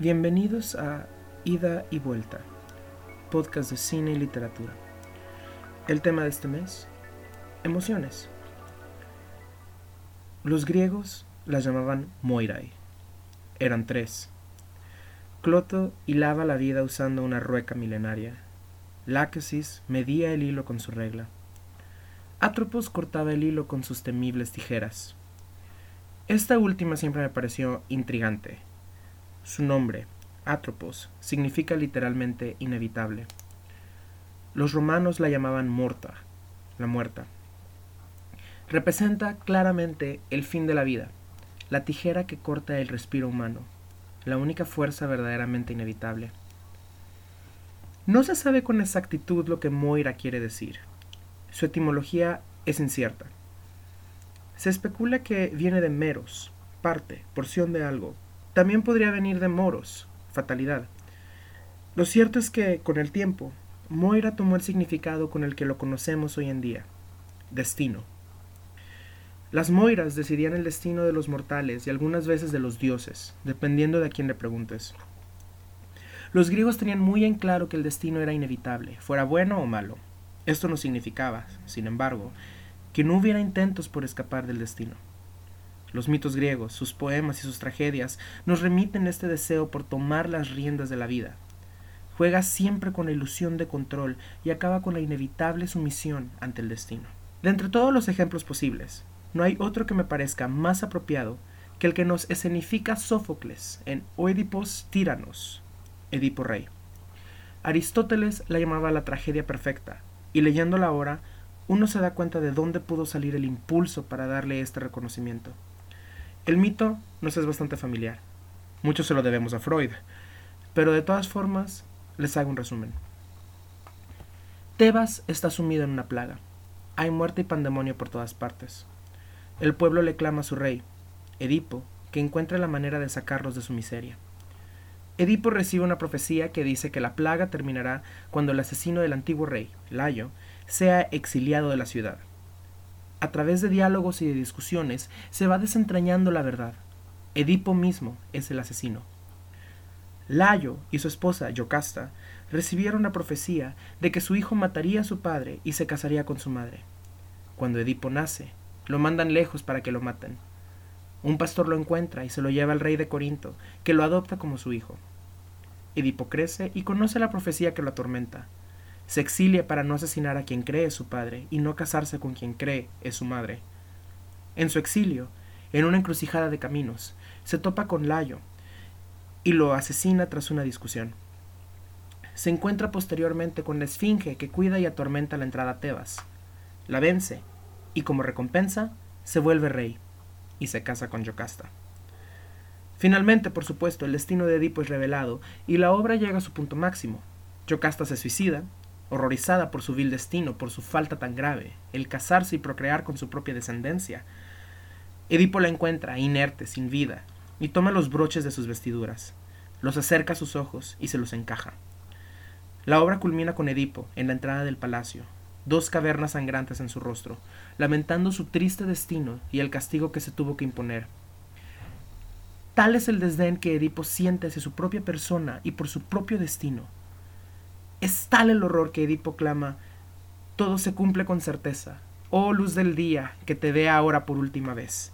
Bienvenidos a Ida y Vuelta, podcast de cine y literatura. El tema de este mes, emociones. Los griegos las llamaban Moirai. Eran tres. Cloto hilaba la vida usando una rueca milenaria. Láquesis medía el hilo con su regla. Atropos cortaba el hilo con sus temibles tijeras. Esta última siempre me pareció intrigante su nombre, Atropos, significa literalmente inevitable. Los romanos la llamaban morta, la muerta. Representa claramente el fin de la vida, la tijera que corta el respiro humano, la única fuerza verdaderamente inevitable. No se sabe con exactitud lo que Moira quiere decir. Su etimología es incierta. Se especula que viene de meros, parte, porción de algo, también podría venir de moros, fatalidad. Lo cierto es que, con el tiempo, Moira tomó el significado con el que lo conocemos hoy en día, destino. Las Moiras decidían el destino de los mortales y algunas veces de los dioses, dependiendo de a quién le preguntes. Los griegos tenían muy en claro que el destino era inevitable, fuera bueno o malo. Esto no significaba, sin embargo, que no hubiera intentos por escapar del destino. Los mitos griegos, sus poemas y sus tragedias nos remiten este deseo por tomar las riendas de la vida. Juega siempre con la ilusión de control y acaba con la inevitable sumisión ante el destino. De entre todos los ejemplos posibles, no hay otro que me parezca más apropiado que el que nos escenifica Sófocles en Oedipos Tíranos, Edipo Rey. Aristóteles la llamaba la tragedia perfecta, y leyéndola ahora, uno se da cuenta de dónde pudo salir el impulso para darle este reconocimiento. El mito nos es bastante familiar. Mucho se lo debemos a Freud. Pero de todas formas, les hago un resumen. Tebas está sumido en una plaga. Hay muerte y pandemonio por todas partes. El pueblo le clama a su rey, Edipo, que encuentre la manera de sacarlos de su miseria. Edipo recibe una profecía que dice que la plaga terminará cuando el asesino del antiguo rey, Layo, sea exiliado de la ciudad. A través de diálogos y de discusiones se va desentrañando la verdad. Edipo mismo es el asesino. Layo y su esposa, Yocasta, recibieron la profecía de que su hijo mataría a su padre y se casaría con su madre. Cuando Edipo nace, lo mandan lejos para que lo maten. Un pastor lo encuentra y se lo lleva al rey de Corinto, que lo adopta como su hijo. Edipo crece y conoce la profecía que lo atormenta, se exilia para no asesinar a quien cree es su padre y no casarse con quien cree es su madre. En su exilio, en una encrucijada de caminos, se topa con Layo y lo asesina tras una discusión. Se encuentra posteriormente con la esfinge que cuida y atormenta la entrada a Tebas. La vence y como recompensa se vuelve rey y se casa con Yocasta. Finalmente, por supuesto, el destino de Edipo es revelado y la obra llega a su punto máximo. Yocasta se suicida horrorizada por su vil destino, por su falta tan grave, el casarse y procrear con su propia descendencia. Edipo la encuentra, inerte, sin vida, y toma los broches de sus vestiduras, los acerca a sus ojos y se los encaja. La obra culmina con Edipo, en la entrada del palacio, dos cavernas sangrantes en su rostro, lamentando su triste destino y el castigo que se tuvo que imponer. Tal es el desdén que Edipo siente hacia su propia persona y por su propio destino, es tal el horror que Edipo clama, todo se cumple con certeza, oh luz del día, que te vea ahora por última vez.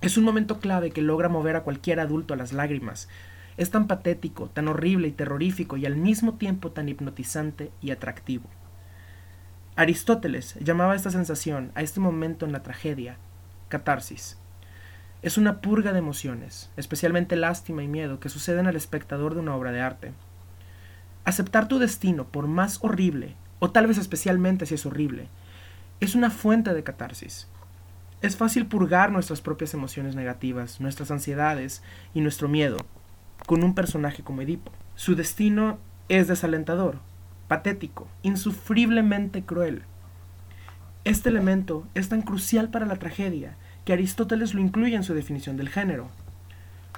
Es un momento clave que logra mover a cualquier adulto a las lágrimas. Es tan patético, tan horrible y terrorífico y al mismo tiempo tan hipnotizante y atractivo. Aristóteles llamaba esta sensación, a este momento en la tragedia, catarsis. Es una purga de emociones, especialmente lástima y miedo, que suceden al espectador de una obra de arte. Aceptar tu destino, por más horrible, o tal vez especialmente si es horrible, es una fuente de catarsis. Es fácil purgar nuestras propias emociones negativas, nuestras ansiedades y nuestro miedo con un personaje como Edipo. Su destino es desalentador, patético, insufriblemente cruel. Este elemento es tan crucial para la tragedia que Aristóteles lo incluye en su definición del género.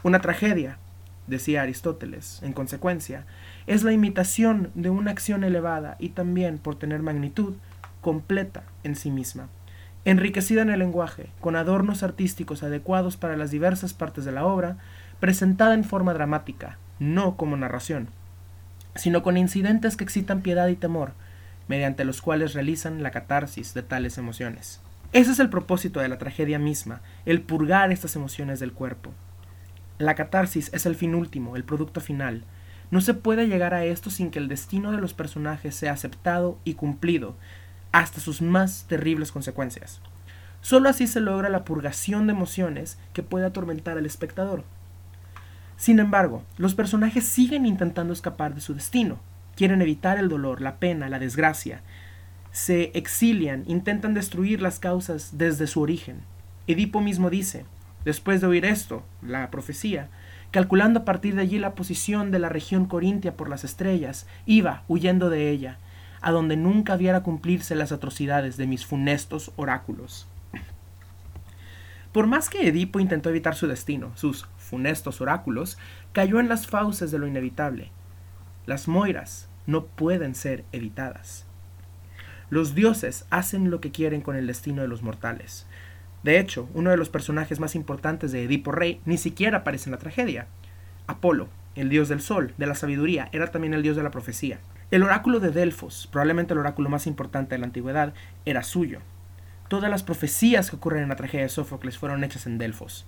Una tragedia, decía Aristóteles, en consecuencia, es la imitación de una acción elevada y también, por tener magnitud, completa en sí misma, enriquecida en el lenguaje, con adornos artísticos adecuados para las diversas partes de la obra, presentada en forma dramática, no como narración, sino con incidentes que excitan piedad y temor, mediante los cuales realizan la catarsis de tales emociones. Ese es el propósito de la tragedia misma, el purgar estas emociones del cuerpo. La catarsis es el fin último, el producto final. No se puede llegar a esto sin que el destino de los personajes sea aceptado y cumplido, hasta sus más terribles consecuencias. Solo así se logra la purgación de emociones que puede atormentar al espectador. Sin embargo, los personajes siguen intentando escapar de su destino. Quieren evitar el dolor, la pena, la desgracia. Se exilian, intentan destruir las causas desde su origen. Edipo mismo dice, después de oír esto, la profecía, calculando a partir de allí la posición de la región corintia por las estrellas, iba huyendo de ella, a donde nunca viera cumplirse las atrocidades de mis funestos oráculos. Por más que Edipo intentó evitar su destino, sus funestos oráculos, cayó en las fauces de lo inevitable. Las moiras no pueden ser evitadas. Los dioses hacen lo que quieren con el destino de los mortales. De hecho, uno de los personajes más importantes de Edipo Rey ni siquiera aparece en la tragedia. Apolo, el dios del sol, de la sabiduría, era también el dios de la profecía. El oráculo de Delfos, probablemente el oráculo más importante de la antigüedad, era suyo. Todas las profecías que ocurren en la tragedia de Sófocles fueron hechas en Delfos.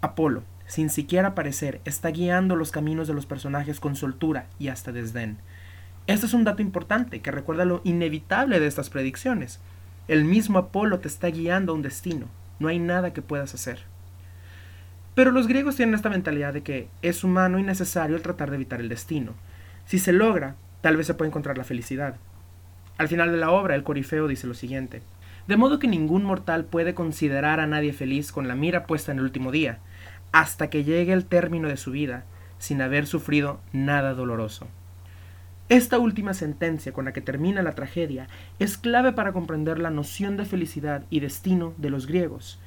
Apolo, sin siquiera aparecer, está guiando los caminos de los personajes con soltura y hasta desdén. Este es un dato importante que recuerda lo inevitable de estas predicciones. El mismo Apolo te está guiando a un destino. No hay nada que puedas hacer. Pero los griegos tienen esta mentalidad de que es humano y necesario el tratar de evitar el destino. Si se logra, tal vez se puede encontrar la felicidad. Al final de la obra, el corifeo dice lo siguiente. De modo que ningún mortal puede considerar a nadie feliz con la mira puesta en el último día, hasta que llegue el término de su vida, sin haber sufrido nada doloroso. Esta última sentencia con la que termina la tragedia es clave para comprender la noción de felicidad y destino de los griegos.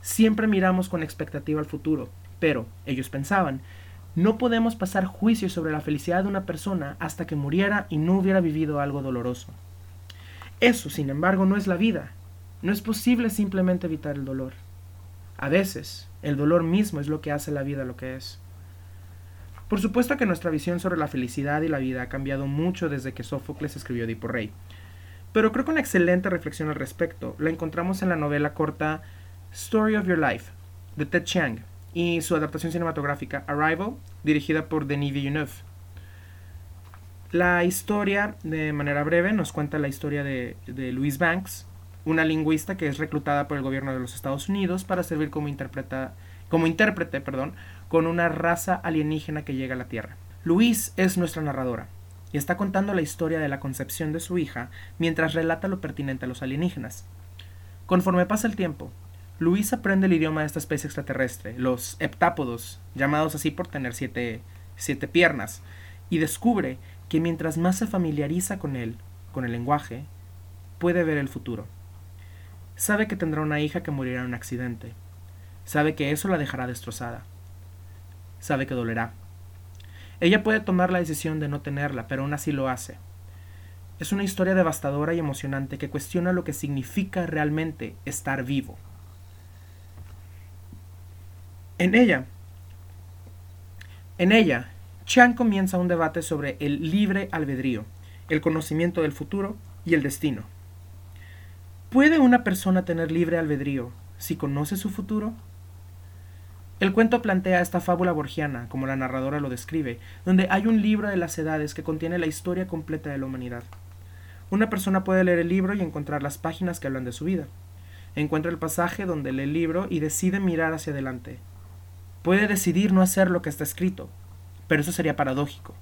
Siempre miramos con expectativa al futuro, pero, ellos pensaban, no podemos pasar juicio sobre la felicidad de una persona hasta que muriera y no hubiera vivido algo doloroso. Eso, sin embargo, no es la vida, no es posible simplemente evitar el dolor. A veces, el dolor mismo es lo que hace la vida lo que es. Por supuesto que nuestra visión sobre la felicidad y la vida ha cambiado mucho desde que Sófocles escribió Edipo Rey. Pero creo que una excelente reflexión al respecto la encontramos en la novela corta Story of Your Life, de Ted Chiang, y su adaptación cinematográfica Arrival, dirigida por Denis Villeneuve. La historia, de manera breve, nos cuenta la historia de, de Louise Banks, una lingüista que es reclutada por el gobierno de los Estados Unidos para servir como, como intérprete perdón, con una raza alienígena que llega a la Tierra. Luis es nuestra narradora y está contando la historia de la concepción de su hija mientras relata lo pertinente a los alienígenas. Conforme pasa el tiempo, Luis aprende el idioma de esta especie extraterrestre, los heptápodos, llamados así por tener siete, siete piernas, y descubre que mientras más se familiariza con él, con el lenguaje, puede ver el futuro. Sabe que tendrá una hija que morirá en un accidente. Sabe que eso la dejará destrozada. Sabe que dolerá. Ella puede tomar la decisión de no tenerla, pero aún así lo hace. Es una historia devastadora y emocionante que cuestiona lo que significa realmente estar vivo. En ella, en ella, Chan comienza un debate sobre el libre albedrío, el conocimiento del futuro y el destino. ¿Puede una persona tener libre albedrío si conoce su futuro? El cuento plantea esta fábula borgiana, como la narradora lo describe, donde hay un libro de las edades que contiene la historia completa de la humanidad. Una persona puede leer el libro y encontrar las páginas que hablan de su vida. Encuentra el pasaje donde lee el libro y decide mirar hacia adelante. Puede decidir no hacer lo que está escrito, pero eso sería paradójico.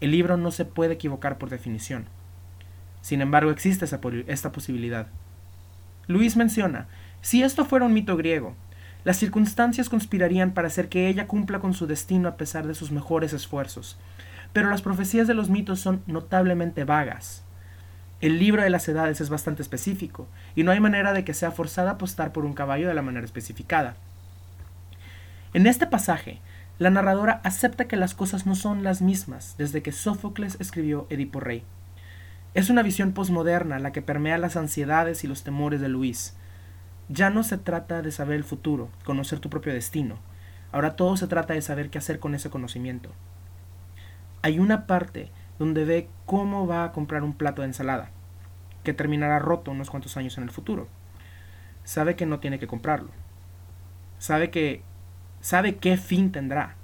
El libro no se puede equivocar por definición. Sin embargo, existe esta posibilidad. Luis menciona, si esto fuera un mito griego, las circunstancias conspirarían para hacer que ella cumpla con su destino a pesar de sus mejores esfuerzos. Pero las profecías de los mitos son notablemente vagas. El libro de las edades es bastante específico, y no hay manera de que sea forzada a apostar por un caballo de la manera especificada. En este pasaje, la narradora acepta que las cosas no son las mismas desde que Sófocles escribió Edipo Rey. Es una visión posmoderna la que permea las ansiedades y los temores de Luis. Ya no se trata de saber el futuro, conocer tu propio destino. Ahora todo se trata de saber qué hacer con ese conocimiento. hay una parte donde ve cómo va a comprar un plato de ensalada, que terminará roto unos cuantos años en el futuro. Sabe que no tiene que comprarlo. Sabe que sabe qué fin tendrá.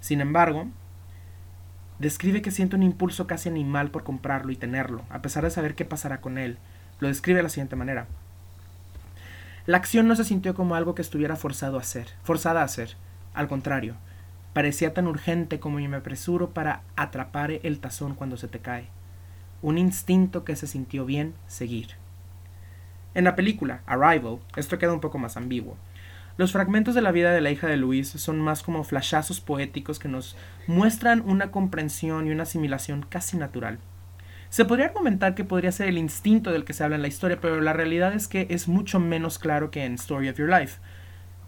Sin embargo, describe que siente un impulso casi animal por comprarlo y tenerlo, a pesar de saber qué pasará con él. Lo describe de la siguiente manera. La acción no se sintió como algo que estuviera forzado a hacer, forzada a hacer. Al contrario, parecía tan urgente como yo me apresuro para atrapar el tazón cuando se te cae. Un instinto que se sintió bien seguir. En la película Arrival, esto queda un poco más ambiguo. Los fragmentos de la vida de la hija de Luis son más como flashazos poéticos que nos muestran una comprensión y una asimilación casi natural. Se podría argumentar que podría ser el instinto del que se habla en la historia, pero la realidad es que es mucho menos claro que en Story of Your Life.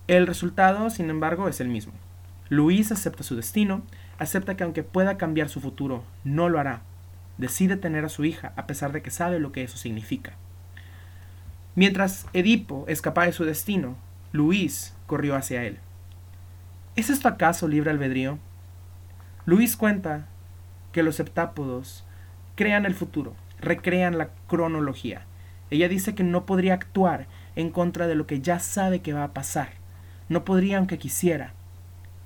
El resultado, sin embargo, es el mismo. Luis acepta su destino, acepta que aunque pueda cambiar su futuro, no lo hará. Decide tener a su hija, a pesar de que sabe lo que eso significa. Mientras Edipo escapa de su destino, Luis corrió hacia él. ¿Es esto acaso libre albedrío? Luis cuenta que los septápodos crean el futuro, recrean la cronología. Ella dice que no podría actuar en contra de lo que ya sabe que va a pasar. No podría aunque quisiera.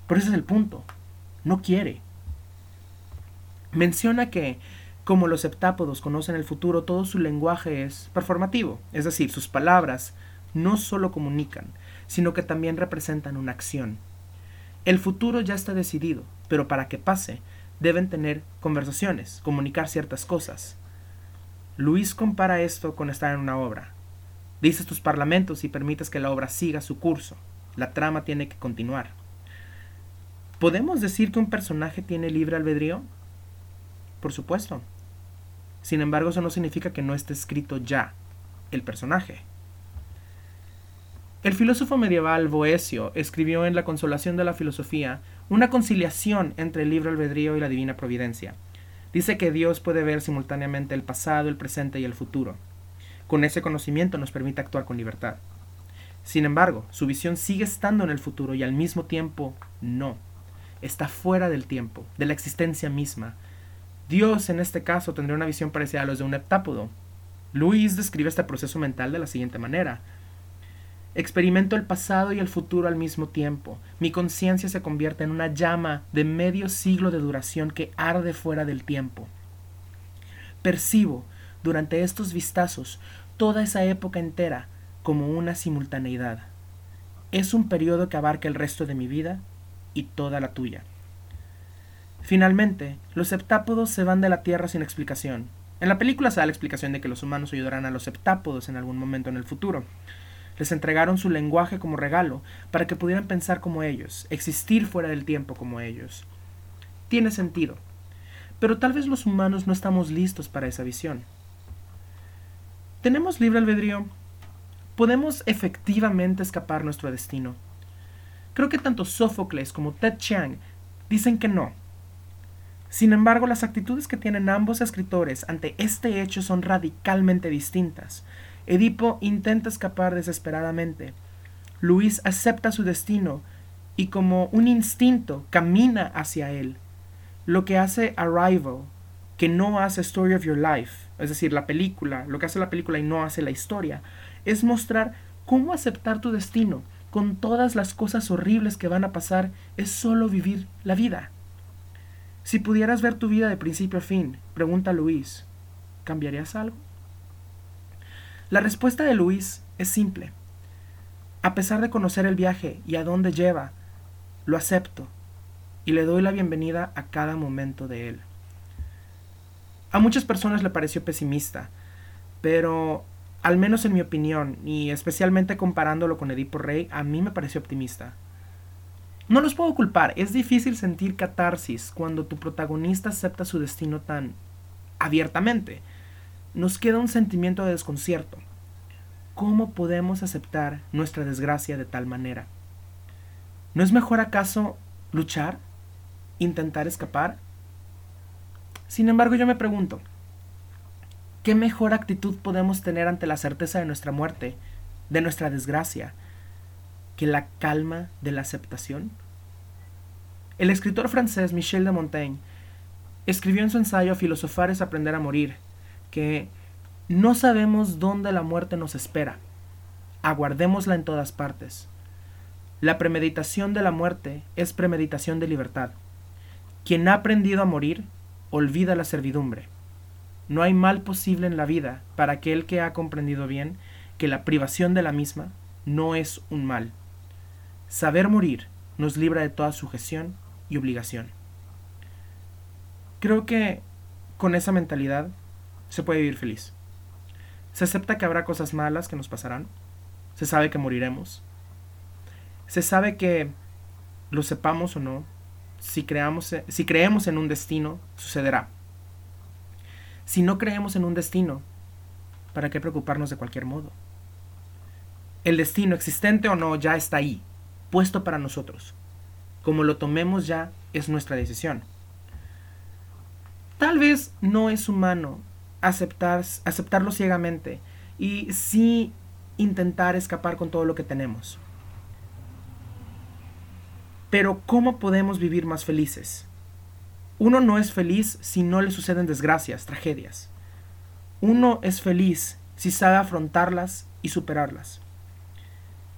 Pero ese es el punto. No quiere. Menciona que, como los septápodos conocen el futuro, todo su lenguaje es performativo. Es decir, sus palabras no solo comunican, sino que también representan una acción. El futuro ya está decidido, pero para que pase, deben tener conversaciones, comunicar ciertas cosas. Luis compara esto con estar en una obra. Dices tus parlamentos y permites que la obra siga su curso. La trama tiene que continuar. ¿Podemos decir que un personaje tiene libre albedrío? Por supuesto. Sin embargo, eso no significa que no esté escrito ya el personaje. El filósofo medieval Boesio escribió en La Consolación de la Filosofía una conciliación entre el libre albedrío y la divina providencia. Dice que Dios puede ver simultáneamente el pasado, el presente y el futuro. Con ese conocimiento nos permite actuar con libertad. Sin embargo, su visión sigue estando en el futuro y al mismo tiempo no. Está fuera del tiempo, de la existencia misma. Dios en este caso tendría una visión parecida a los de un heptápodo. Luis describe este proceso mental de la siguiente manera. Experimento el pasado y el futuro al mismo tiempo. Mi conciencia se convierte en una llama de medio siglo de duración que arde fuera del tiempo. Percibo, durante estos vistazos, toda esa época entera como una simultaneidad. Es un periodo que abarca el resto de mi vida y toda la tuya. Finalmente, los septápodos se van de la Tierra sin explicación. En la película se da la explicación de que los humanos ayudarán a los septápodos en algún momento en el futuro. Les entregaron su lenguaje como regalo para que pudieran pensar como ellos, existir fuera del tiempo como ellos. Tiene sentido. Pero tal vez los humanos no estamos listos para esa visión. ¿Tenemos libre albedrío? ¿Podemos efectivamente escapar nuestro destino? Creo que tanto Sófocles como Ted Chiang dicen que no. Sin embargo, las actitudes que tienen ambos escritores ante este hecho son radicalmente distintas. Edipo intenta escapar desesperadamente. Luis acepta su destino y como un instinto camina hacia él. Lo que hace Arrival, que no hace Story of Your Life, es decir, la película, lo que hace la película y no hace la historia, es mostrar cómo aceptar tu destino con todas las cosas horribles que van a pasar es solo vivir la vida. Si pudieras ver tu vida de principio a fin, pregunta Luis, ¿cambiarías algo? La respuesta de Luis es simple. A pesar de conocer el viaje y a dónde lleva, lo acepto y le doy la bienvenida a cada momento de él. A muchas personas le pareció pesimista, pero al menos en mi opinión, y especialmente comparándolo con Edipo Rey, a mí me pareció optimista. No los puedo culpar, es difícil sentir catarsis cuando tu protagonista acepta su destino tan abiertamente nos queda un sentimiento de desconcierto. ¿Cómo podemos aceptar nuestra desgracia de tal manera? ¿No es mejor acaso luchar? ¿Intentar escapar? Sin embargo, yo me pregunto, ¿qué mejor actitud podemos tener ante la certeza de nuestra muerte, de nuestra desgracia, que la calma de la aceptación? El escritor francés Michel de Montaigne escribió en su ensayo Filosofar es aprender a morir, que no sabemos dónde la muerte nos espera. Aguardémosla en todas partes. La premeditación de la muerte es premeditación de libertad. Quien ha aprendido a morir, olvida la servidumbre. No hay mal posible en la vida para aquel que ha comprendido bien que la privación de la misma no es un mal. Saber morir nos libra de toda sujeción y obligación. Creo que con esa mentalidad se puede vivir feliz. Se acepta que habrá cosas malas que nos pasarán. Se sabe que moriremos. Se sabe que, lo sepamos o no, si, creamos, si creemos en un destino, sucederá. Si no creemos en un destino, ¿para qué preocuparnos de cualquier modo? El destino, existente o no, ya está ahí, puesto para nosotros. Como lo tomemos ya, es nuestra decisión. Tal vez no es humano aceptar, aceptarlo ciegamente y sí intentar escapar con todo lo que tenemos. Pero ¿cómo podemos vivir más felices? Uno no es feliz si no le suceden desgracias, tragedias. Uno es feliz si sabe afrontarlas y superarlas.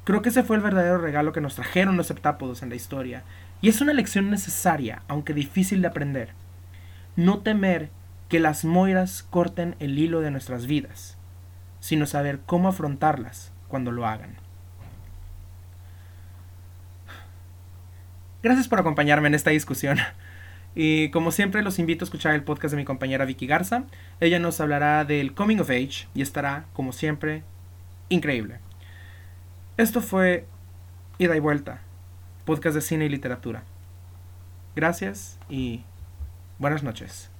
Creo que ese fue el verdadero regalo que nos trajeron los septápodos en la historia, y es una lección necesaria, aunque difícil de aprender. No temer que las moiras corten el hilo de nuestras vidas, sino saber cómo afrontarlas cuando lo hagan. Gracias por acompañarme en esta discusión. Y como siempre los invito a escuchar el podcast de mi compañera Vicky Garza. Ella nos hablará del Coming of Age y estará, como siempre, increíble. Esto fue Ida y Vuelta, podcast de cine y literatura. Gracias y buenas noches.